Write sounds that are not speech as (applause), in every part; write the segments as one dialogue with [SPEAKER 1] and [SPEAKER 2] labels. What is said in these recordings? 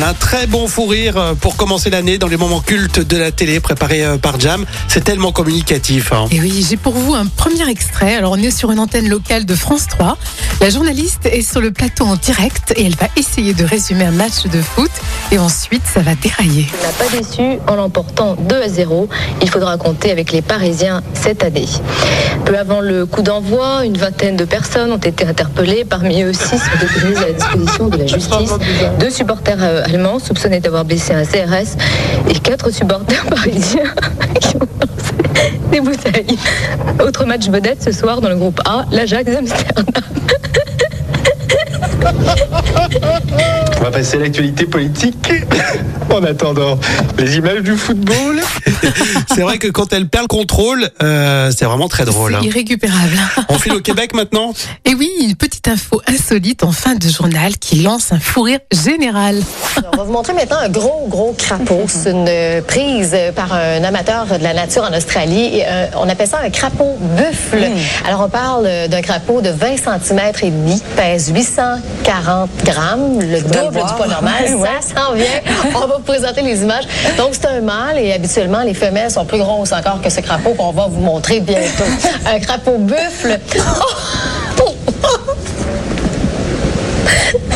[SPEAKER 1] un très bon fou rire euh, pour commencer l'année dans les moments cultes de la télé préparés euh, par Jam. C'est tellement communicatif. hein.
[SPEAKER 2] Et oui, j'ai pour vous un premier extrait. Alors, on est sur une antenne locale de France 3. La journaliste est sur le plateau en direct et elle va essayer de résumer un match de foot. Et ensuite, ça va dérailler.
[SPEAKER 3] n'a pas déçu en l'emportant 2 à 0. Il faudra compter avec les Parisiens cette année. Peu avant le coup d'envoi, une vingtaine de personnes ont été interpellées. Parmi eux, 6 ont été mises à la disposition de la justice. Deux supporters euh, allemands soupçonnés d'avoir blessé un CRS et quatre supporters (laughs) parisiens qui ont lancé des bouteilles. Autre match vedette ce soir dans le groupe A, l'Ajax d'Amsterdam. (laughs)
[SPEAKER 4] On va passer à l'actualité politique. (laughs) En attendant, les images du football. (laughs)
[SPEAKER 1] C'est vrai que quand elle perd le contrôle, euh, c'est vraiment très drôle. hein.
[SPEAKER 2] C'est irrécupérable.
[SPEAKER 1] On file au Québec (laughs) maintenant
[SPEAKER 2] Et oui, une petite info insolite en fin de journal qui lance un fou rire général.
[SPEAKER 5] On va vous montrer maintenant un gros, gros crapaud. C'est une prise par un amateur de la nature en Australie. Et, euh, on appelle ça un crapaud buffle. Alors, on parle d'un crapaud de 20 cm et demi, pèse 840 grammes, le double du poids normal. (laughs) Ça s'en vient. On va vous présenter les images. Donc, c'est un mâle et habituellement, les femelles sont plus grosses encore que ce crapaud qu'on va vous montrer bientôt. un crapaud buffle.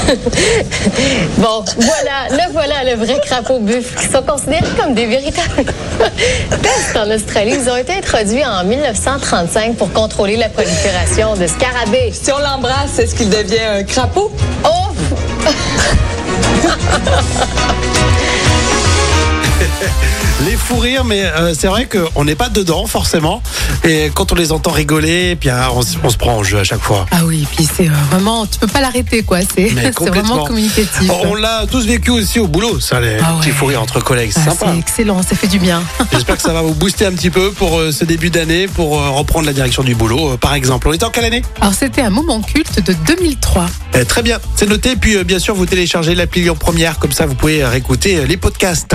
[SPEAKER 5] (laughs) Bon, voilà, le voilà, le vrai crapaud buffle, qui sont considérés comme des véritables (laughs) pestes en Australie. Ils ont été introduits en 1935 pour contrôler la prolifération de scarabées.
[SPEAKER 6] Si on l'embrasse, est-ce qu'il devient un crapaud?
[SPEAKER 5] Oh! (laughs)
[SPEAKER 1] les fous rires, mais euh, c'est vrai qu'on n'est pas dedans forcément. Et quand on les entend rigoler, puis ah, on, s- on se prend en jeu à chaque fois.
[SPEAKER 2] Ah oui, puis c'est euh, vraiment, tu peux pas l'arrêter, quoi. C'est
[SPEAKER 1] Mais (laughs)
[SPEAKER 2] c'est
[SPEAKER 1] complètement.
[SPEAKER 2] vraiment communicatif.
[SPEAKER 1] On l'a tous vécu aussi au boulot, ça, les
[SPEAKER 2] Ah
[SPEAKER 1] petits fous rires entre collègues. C'est
[SPEAKER 2] Ah,
[SPEAKER 1] sympa.
[SPEAKER 2] c'est excellent, ça fait du bien. (laughs)
[SPEAKER 1] J'espère que ça va vous booster un petit peu pour euh, ce début d'année, pour euh, reprendre la direction du boulot, euh, par exemple. On est en quelle année?
[SPEAKER 2] Alors, c'était un moment culte de 2003.
[SPEAKER 1] Eh, Très bien, c'est noté. Puis euh, bien sûr, vous téléchargez l'appli Lyon Première, comme ça vous pouvez euh, réécouter euh, les podcasts.